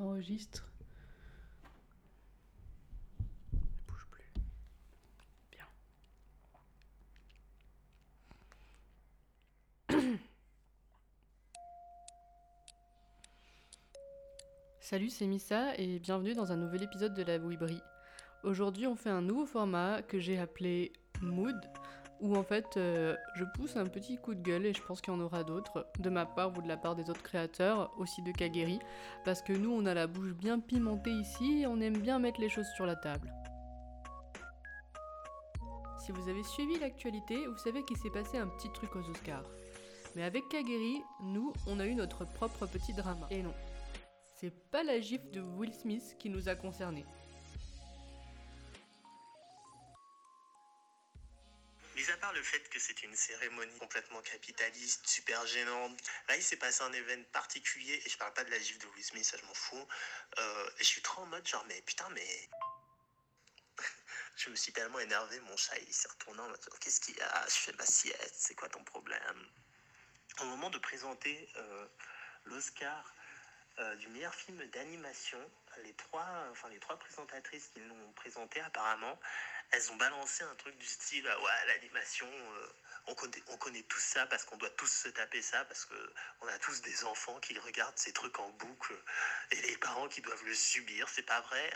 Ça enregistre. Ne bouge plus. Bien. Salut, c'est Missa et bienvenue dans un nouvel épisode de la Bouibrie. Aujourd'hui, on fait un nouveau format que j'ai appelé Mood, où en fait euh, je pousse un petit coup de gueule et je pense qu'il y en aura d'autres, de ma part ou de la part des autres créateurs, aussi de Kageri, parce que nous on a la bouche bien pimentée ici et on aime bien mettre les choses sur la table. Si vous avez suivi l'actualité, vous savez qu'il s'est passé un petit truc aux Oscars. Mais avec Kageri, nous, on a eu notre propre petit drama. Et non, c'est pas la gifle de Will Smith qui nous a concernés. Mis à part le fait que c'est une cérémonie complètement capitaliste, super gênante, là il s'est passé un événement particulier, et je parle pas de la gifle de Will Smith, ça je m'en fous, euh, je suis trop en mode genre, mais putain, mais. je me suis tellement énervé, mon chat il s'est retourné en mode, oh, qu'est-ce qu'il y a? Je fais ma sieste, c'est quoi ton problème? Au moment de présenter euh, l'Oscar euh, du meilleur film d'animation, les trois, enfin les trois présentatrices qui l'ont présenté apparemment, elles ont balancé un truc du style euh, ouais l'animation, euh, on, connaît, on connaît tous ça parce qu'on doit tous se taper ça parce que on a tous des enfants qui regardent ces trucs en boucle et les parents qui doivent le subir, c'est pas vrai.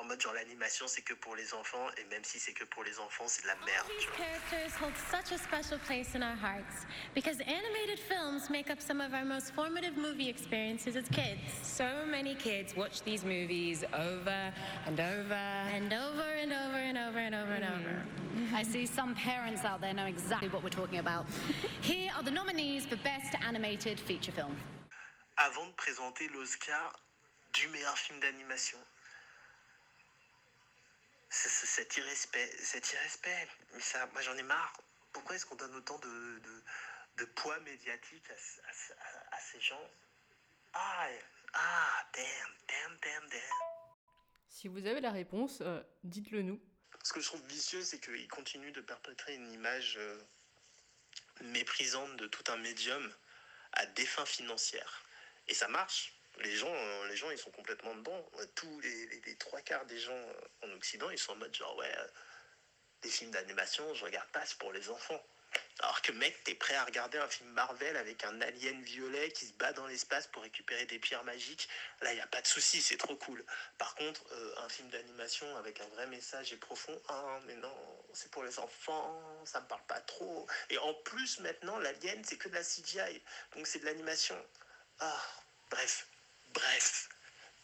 En mode genre l'animation c'est que pour les enfants et même si c'est que pour les enfants c'est de la merde. These tu vois. characters hold such a special place in our hearts because animated films make up some of our most formative movie experiences as kids. So many kids watch these movies over and over. And over and over and over and over and over. I see some parents out there know exactly what we're talking about. Here are the nominees for Best Animated Feature Film. Avant de présenter l'Oscar du meilleur film d'animation. Cet irrespect, cet irrespect, mais ça, moi j'en ai marre. Pourquoi est-ce qu'on donne autant de, de, de poids médiatique à, ce- à ce- à- à ces gens? Ah, ah, damn, damn, damn, damn. Si vous avez la réponse, euh, dites-le nous. Ce que je trouve vicieux, c'est qu'ils continuent de perpétrer une image euh, méprisante de tout un médium à des fins financières. Et ça marche. Les gens, euh, les gens ils sont complètement dedans. Euh, Tous les, trois quarts des gens euh, en Occident, ils sont en mode genre, ouais, des films d'animation, je regarde pas, c'est pour les enfants. Alors que mec, t'es prêt à regarder un film Marvel avec un alien violet qui se bat dans l'espace pour récupérer des pierres magiques? Là, n'y a pas de souci, c'est trop cool. Par contre, un film d'animation avec un vrai message et profond, ah mais non, c'est pour les enfants, ça me parle pas trop. Et en plus, maintenant, l'alien, c'est que de la CGI. Donc c'est de l'animation. Ah, bref, bref,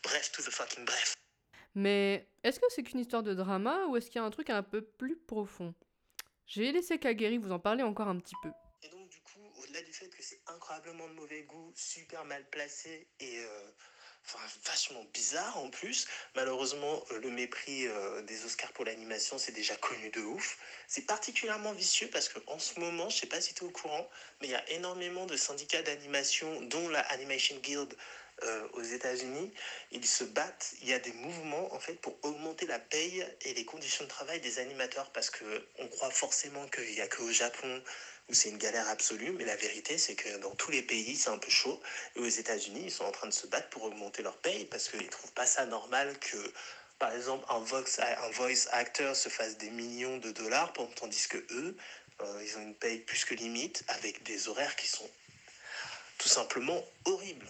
bref, to the fucking bref. Mais est-ce que c'est qu'une histoire de drama ou est-ce qu'il y a un truc un peu plus profond? J'ai laissé Kageri vous en parler encore un petit peu. Et donc, du coup, au-delà du fait que c'est incroyablement de mauvais goût, super mal placé et euh, enfin, vachement bizarre en plus, malheureusement, euh, le mépris euh, des Oscars pour l'animation, c'est déjà connu de ouf. C'est particulièrement vicieux parce qu'en ce moment, je sais pas si tu es au courant, mais il y a énormément de syndicats d'animation, dont la Animation Guild euh, aux États-Unis. Ils se battent, il y a des mouvements en fait pour augmenter la paye et les conditions de travail des animateurs parce que on croit forcément qu'il n'y a qu'au Japon où c'est une galère absolue, mais la vérité c'est que dans tous les pays c'est un peu chaud. Et aux États-Unis, ils sont en train de se battre pour augmenter leur paye parce qu'ils trouvent pas ça normal que par exemple un voice, un voice actor se fasse des millions de dollars tandis que eux, euh, ils ont une paye plus que limite avec des horaires qui sont tout simplement horribles.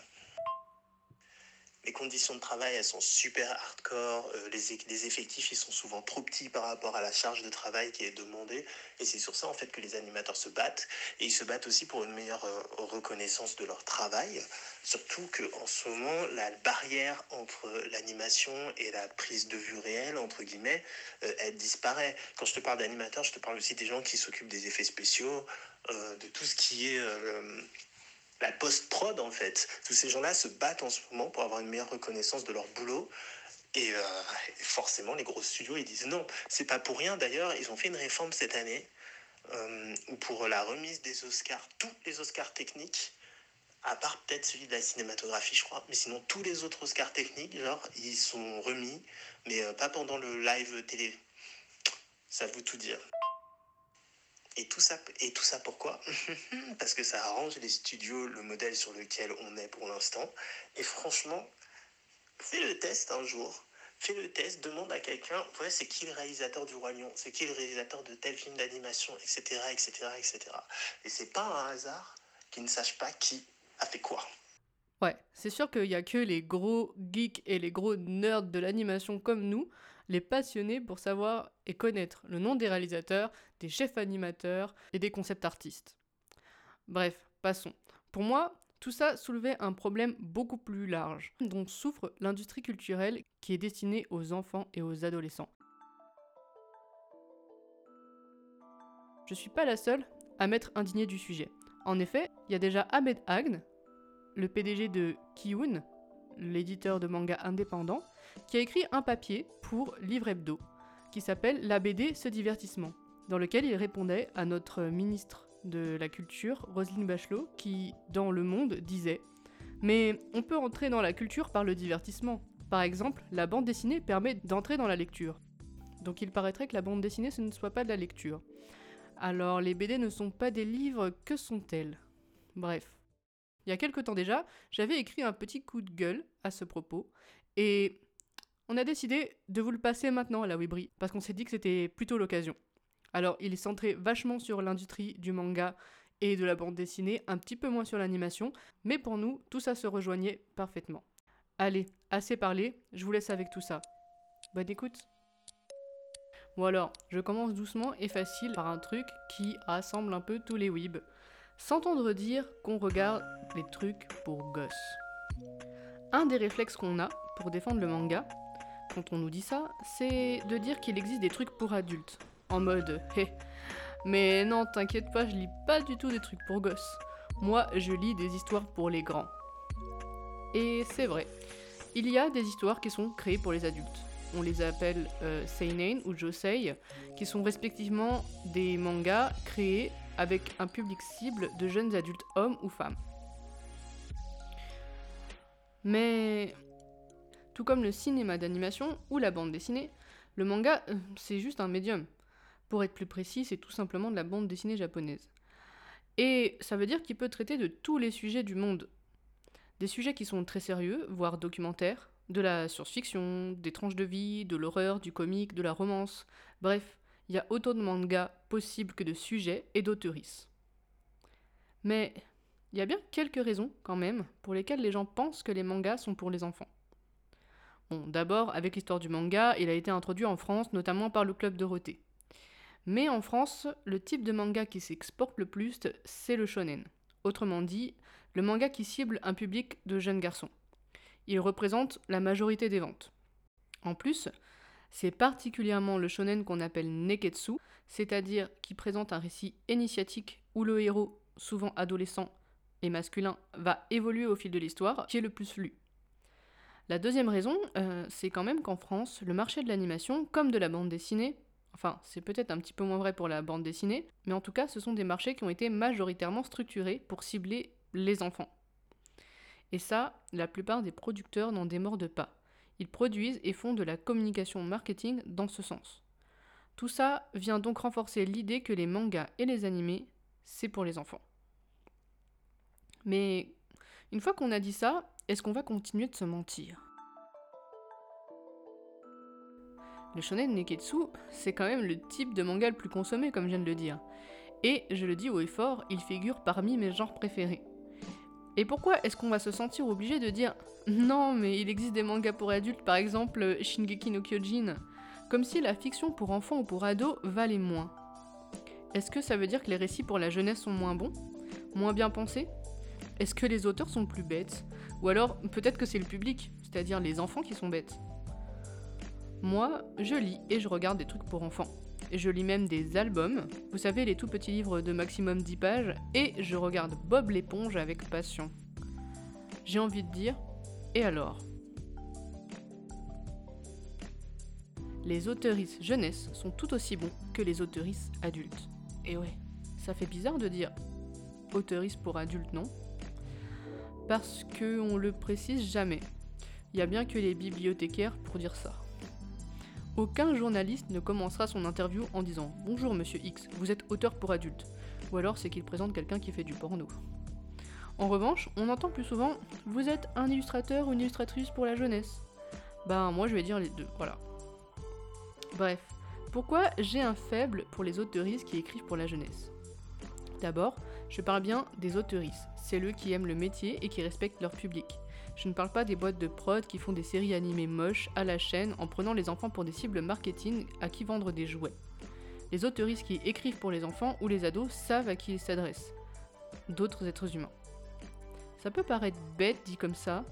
Les conditions de travail, elles sont super hardcore. euh, les, effectifs, ils sont souvent trop petits par rapport à la charge de travail qui est demandée. Et c'est sur ça, en fait, que les animateurs se battent. Et ils se battent aussi pour une meilleure euh, reconnaissance de leur travail. Surtout qu'en ce moment, la barrière entre l'animation et la prise de vue réelle, entre guillemets, euh, elle disparaît. Quand je te parle d'animateurs, je te parle aussi des gens qui s'occupent des effets spéciaux, de tout ce qui est... euh, la post-prod en fait. Tous ces gens-là se battent en ce moment pour avoir une meilleure reconnaissance de leur boulot. Et euh, forcément, les gros studios, ils disent non. C'est pas pour rien d'ailleurs, ils ont fait une réforme cette année euh, où pour la remise des Oscars, tous les Oscars techniques, à part peut-être celui de la cinématographie, je crois, mais sinon tous les autres Oscars techniques, genre, ils sont remis, mais euh, pas pendant le live télé. Ça veut tout dire. Et tout ça, et tout ça pourquoi Parce que ça arrange les studios, le modèle sur lequel on est pour l'instant. Et franchement, Fais le test un jour. Fais le test, demande à quelqu'un, ouais, c'est qui le réalisateur du Roi Lion? C'est qui le réalisateur de tel film d'animation, etc., etc., etc. Et c'est pas un hasard qu'ils ne sachent pas qui a fait quoi. Ouais, c'est sûr qu'il y a que les gros geeks et les gros nerds de l'animation comme nous, les passionnés pour savoir et connaître le nom des réalisateurs, des chefs animateurs et des concept artistes. Bref, passons. Pour moi, tout ça soulevait un problème beaucoup plus large, dont souffre l'industrie culturelle qui est destinée aux enfants et aux adolescents. Je suis pas la seule à m'être indignée du sujet. En effet, il y a déjà Ahmed Agn, le PDG de Kiun, l'éditeur de manga indépendant, qui a écrit un papier pour Livre Hebdo, qui s'appelle La BD ce divertissement, dans lequel il répondait à notre ministre de la culture, Roselyne Bachelot, qui, dans Le Monde, disait Mais on peut entrer dans la culture par le divertissement. Par exemple, la bande dessinée permet d'entrer dans la lecture. Donc il paraîtrait que la bande dessinée, ce ne soit pas de la lecture. Alors les BD ne sont pas des livres, que sont-elles? Bref. Il y a quelque temps déjà, j'avais écrit un petit coup de gueule à ce propos, et on a décidé de vous le passer maintenant à la Webri, parce qu'on s'est dit que c'était plutôt l'occasion. Alors, il est centré vachement sur l'industrie du manga et de la bande dessinée, un petit peu moins sur l'animation, mais pour nous, tout ça se rejoignait parfaitement. Allez, assez parlé, je vous laisse avec tout ça. Bonne écoute Bon alors, je commence doucement et facile par un truc qui rassemble un peu tous les weebs. S'entendre dire qu'on regarde les trucs pour gosses. Un des réflexes qu'on a pour défendre le manga, quand on nous dit ça, c'est de dire qu'il existe des trucs pour adultes en mode hé. Mais non, t'inquiète pas, je lis pas du tout des trucs pour gosses. Moi, je lis des histoires pour les grands. Et c'est vrai, il y a des histoires qui sont créées pour les adultes. On les appelle euh, seinen ou josei, qui sont respectivement des mangas créés avec un public cible de jeunes adultes hommes ou femmes. Mais tout comme le cinéma d'animation ou la bande dessinée, le manga, euh, c'est juste un médium. Pour être plus précis, c'est tout simplement de la bande dessinée japonaise. Et ça veut dire qu'il peut traiter de tous les sujets du monde. Des sujets qui sont très sérieux, voire documentaires, de la science-fiction, des tranches de vie, de l'horreur, du comique, de la romance. Bref, il y a autant de mangas possibles que de sujets et d'auteuristes. Mais il y a bien quelques raisons, quand même, pour lesquelles les gens pensent que les mangas sont pour les enfants. Bon, d'abord, avec l'histoire du manga, il a été introduit en France, notamment par le Club Dorothée. Mais en France, le type de manga qui s'exporte le plus, c'est le shonen. Autrement dit, le manga qui cible un public de jeunes garçons. Il représente la majorité des ventes. En plus, c'est particulièrement le shonen qu'on appelle neketsu, c'est-à-dire qui présente un récit initiatique où le héros, souvent adolescent et masculin, va évoluer au fil de l'histoire, qui est le plus lu. La deuxième raison, euh, c'est quand même qu'en France, le marché de l'animation, comme de la bande dessinée, Enfin, c'est peut-être un petit peu moins vrai pour la bande dessinée, mais en tout cas, ce sont des marchés qui ont été majoritairement structurés pour cibler les enfants. Et ça, la plupart des producteurs n'en démordent pas. Ils produisent et font de la communication marketing dans ce sens. Tout ça vient donc renforcer l'idée que les mangas et les animés, c'est pour les enfants. Mais une fois qu'on a dit ça, est-ce qu'on va continuer de se mentir? Le shonen neketsu, c'est quand même le type de manga le plus consommé, comme je viens de le dire. Et, je le dis haut et fort, il figure parmi mes genres préférés. Et pourquoi est-ce qu'on va se sentir obligé de dire non, mais il existe des mangas pour adultes, par exemple Shingeki no Kyojin, comme si la fiction pour enfants ou pour ados valait moins. Est-ce que ça veut dire que les récits pour la jeunesse sont moins bons? Moins bien pensés? Est-ce que les auteurs sont plus bêtes? Ou alors peut-être que c'est le public, c'est-à-dire les enfants qui sont bêtes? Moi, je lis et je regarde des trucs pour enfants. Je lis même des albums, vous savez, les tout petits livres de maximum 10 pages, et je regarde Bob l'éponge avec passion. J'ai envie de dire, et alors? Les auteuristes jeunesse sont tout aussi bons que les auteuristes adultes. Et ouais, ça fait bizarre de dire auteuristes pour adultes, non? Parce que on le précise jamais. Il y a bien que les bibliothécaires pour dire ça. Aucun journaliste ne commencera son interview en disant Bonjour monsieur X, vous êtes auteur pour adultes. Ou alors c'est qu'il présente quelqu'un qui fait du porno. En revanche, on entend plus souvent Vous êtes un illustrateur ou une illustratrice pour la jeunesse. Ben, moi je vais dire les deux, voilà. Bref, pourquoi j'ai un faible pour les auteuristes qui écrivent pour la jeunesse? D'abord, je parle bien des auteuristes, c'est eux qui aiment le métier et qui respectent leur public. Je ne parle pas des boîtes de prod qui font des séries animées moches à la chaîne en prenant les enfants pour des cibles marketing à qui vendre des jouets. Les auteuristes qui écrivent pour les enfants ou les ados savent à qui ils s'adressent. D'autres êtres humains. Ça peut paraître bête dit comme ça,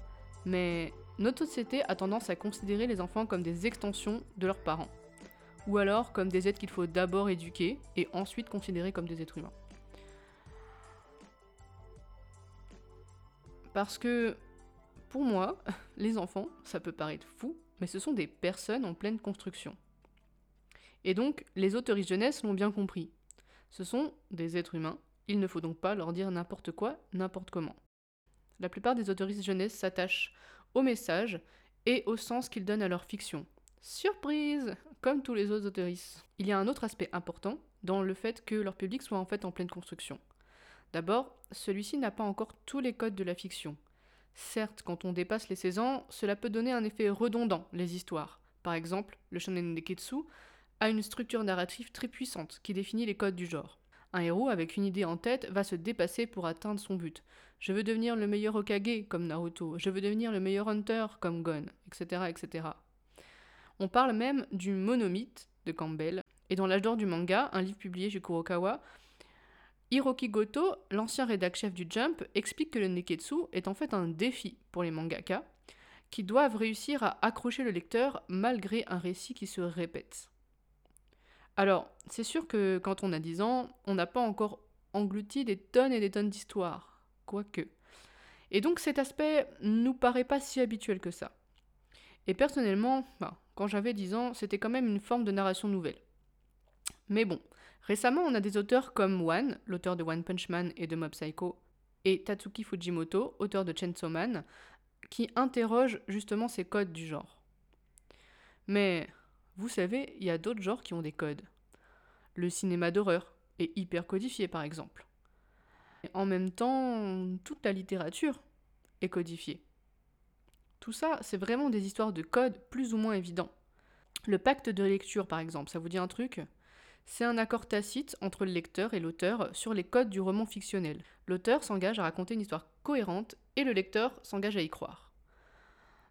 mais notre société a tendance à considérer les enfants comme des extensions de leurs parents, ou alors comme des êtres qu'il faut d'abord éduquer et ensuite considérer comme des êtres humains. Parce que, pour moi, les enfants, ça peut paraître fou, mais ce sont des personnes en pleine construction. Et donc, les autoristes jeunesse l'ont bien compris. Ce sont des êtres humains, il ne faut donc pas leur dire n'importe quoi, n'importe comment. La plupart des autoristes jeunesse s'attachent au message et au sens qu'ils donnent à leur fiction. Surprise Comme tous les autres autoristes. Il y a un autre aspect important dans le fait que leur public soit en fait en pleine construction. D'abord, celui-ci n'a pas encore tous les codes de la fiction. Certes, quand on dépasse les 16 ans, cela peut donner un effet redondant, les histoires. Par exemple, le shonen neketsu a une structure narrative très puissante qui définit les codes du genre. Un héros avec une idée en tête va se dépasser pour atteindre son but. Je veux devenir le meilleur Okage comme Naruto, je veux devenir le meilleur Hunter comme Gon, etc. etc. On parle même du monomythe de Campbell, et dans l'âge d'or du manga, un livre publié chez Kurokawa, Hiroki Goto, l'ancien rédacteur chef du Jump, explique que le Neketsu est en fait un défi pour les mangaka, qui doivent réussir à accrocher le lecteur malgré un récit qui se répète. Alors, c'est sûr que quand on a 10 ans, on n'a pas encore englouti des tonnes et des tonnes d'histoires, quoique. Et donc cet aspect nous paraît pas si habituel que ça. Et personnellement, bah, quand j'avais 10 ans, c'était quand même une forme de narration nouvelle. Mais bon, Récemment, on a des auteurs comme One, l'auteur de One Punch Man et de Mob Psycho, et Tatsuki Fujimoto, auteur de Chainsaw Man, qui interrogent justement ces codes du genre. Mais vous savez, il y a d'autres genres qui ont des codes. Le cinéma d'horreur est hyper codifié par exemple. En même temps, toute la littérature est codifiée. Tout ça, c'est vraiment des histoires de codes plus ou moins évidents. Le pacte de lecture par exemple, ça vous dit un truc? C'est un accord tacite entre le lecteur et l'auteur sur les codes du roman fictionnel. L'auteur s'engage à raconter une histoire cohérente et le lecteur s'engage à y croire.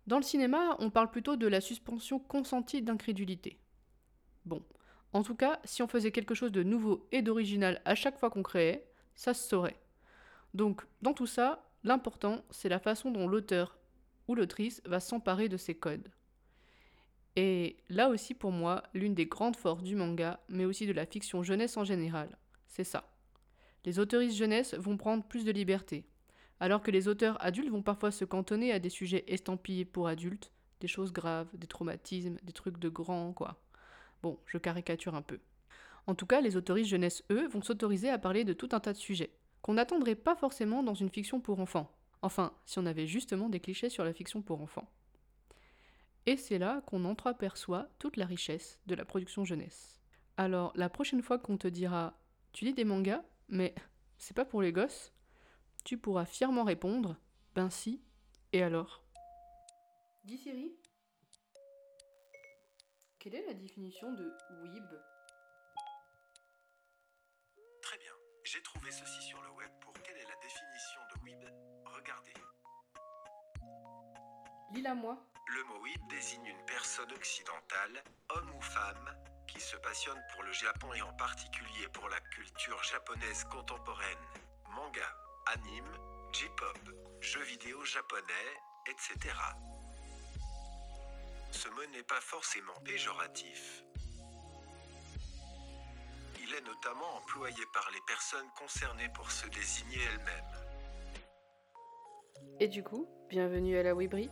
Dans le cinéma, on parle plutôt de la suspension consentie d'incrédulité. Bon, en tout cas, si on faisait quelque chose de nouveau et d'original à chaque fois qu'on créait, ça se saurait. Donc, dans tout ça, l'important, c'est la façon dont l'auteur ou l'autrice va s'emparer de ces codes. Et là aussi pour moi, l'une des grandes forces du manga, mais aussi de la fiction jeunesse en général, c'est ça. Les autoristes jeunesse vont prendre plus de liberté, alors que les auteurs adultes vont parfois se cantonner à des sujets estampillés pour adultes, des choses graves, des traumatismes, des trucs de grands, quoi. Bon, je caricature un peu. En tout cas, les autoristes jeunesse, eux, vont s'autoriser à parler de tout un tas de sujets, qu'on n'attendrait pas forcément dans une fiction pour enfants. Enfin, si on avait justement des clichés sur la fiction pour enfants. Et c'est là qu'on entreaperçoit toute la richesse de la production jeunesse. Alors, la prochaine fois qu'on te dira Tu lis des mangas, mais c'est pas pour les gosses, tu pourras fièrement répondre Ben si, et alors? Dis Siri Quelle est la définition de weeb? Très bien, j'ai trouvé ceci sur le web pour quelle est la définition de weeb? Regardez. Lis-la moi. Le mot weeb désigne une personne occidentale, homme ou femme, qui se passionne pour le Japon et en particulier pour la culture japonaise contemporaine. Manga, anime, J-pop, jeux vidéo japonais, etc. Ce mot n'est pas forcément péjoratif. Il est notamment employé par les personnes concernées pour se désigner elles-mêmes. Et du coup, bienvenue à la Webri.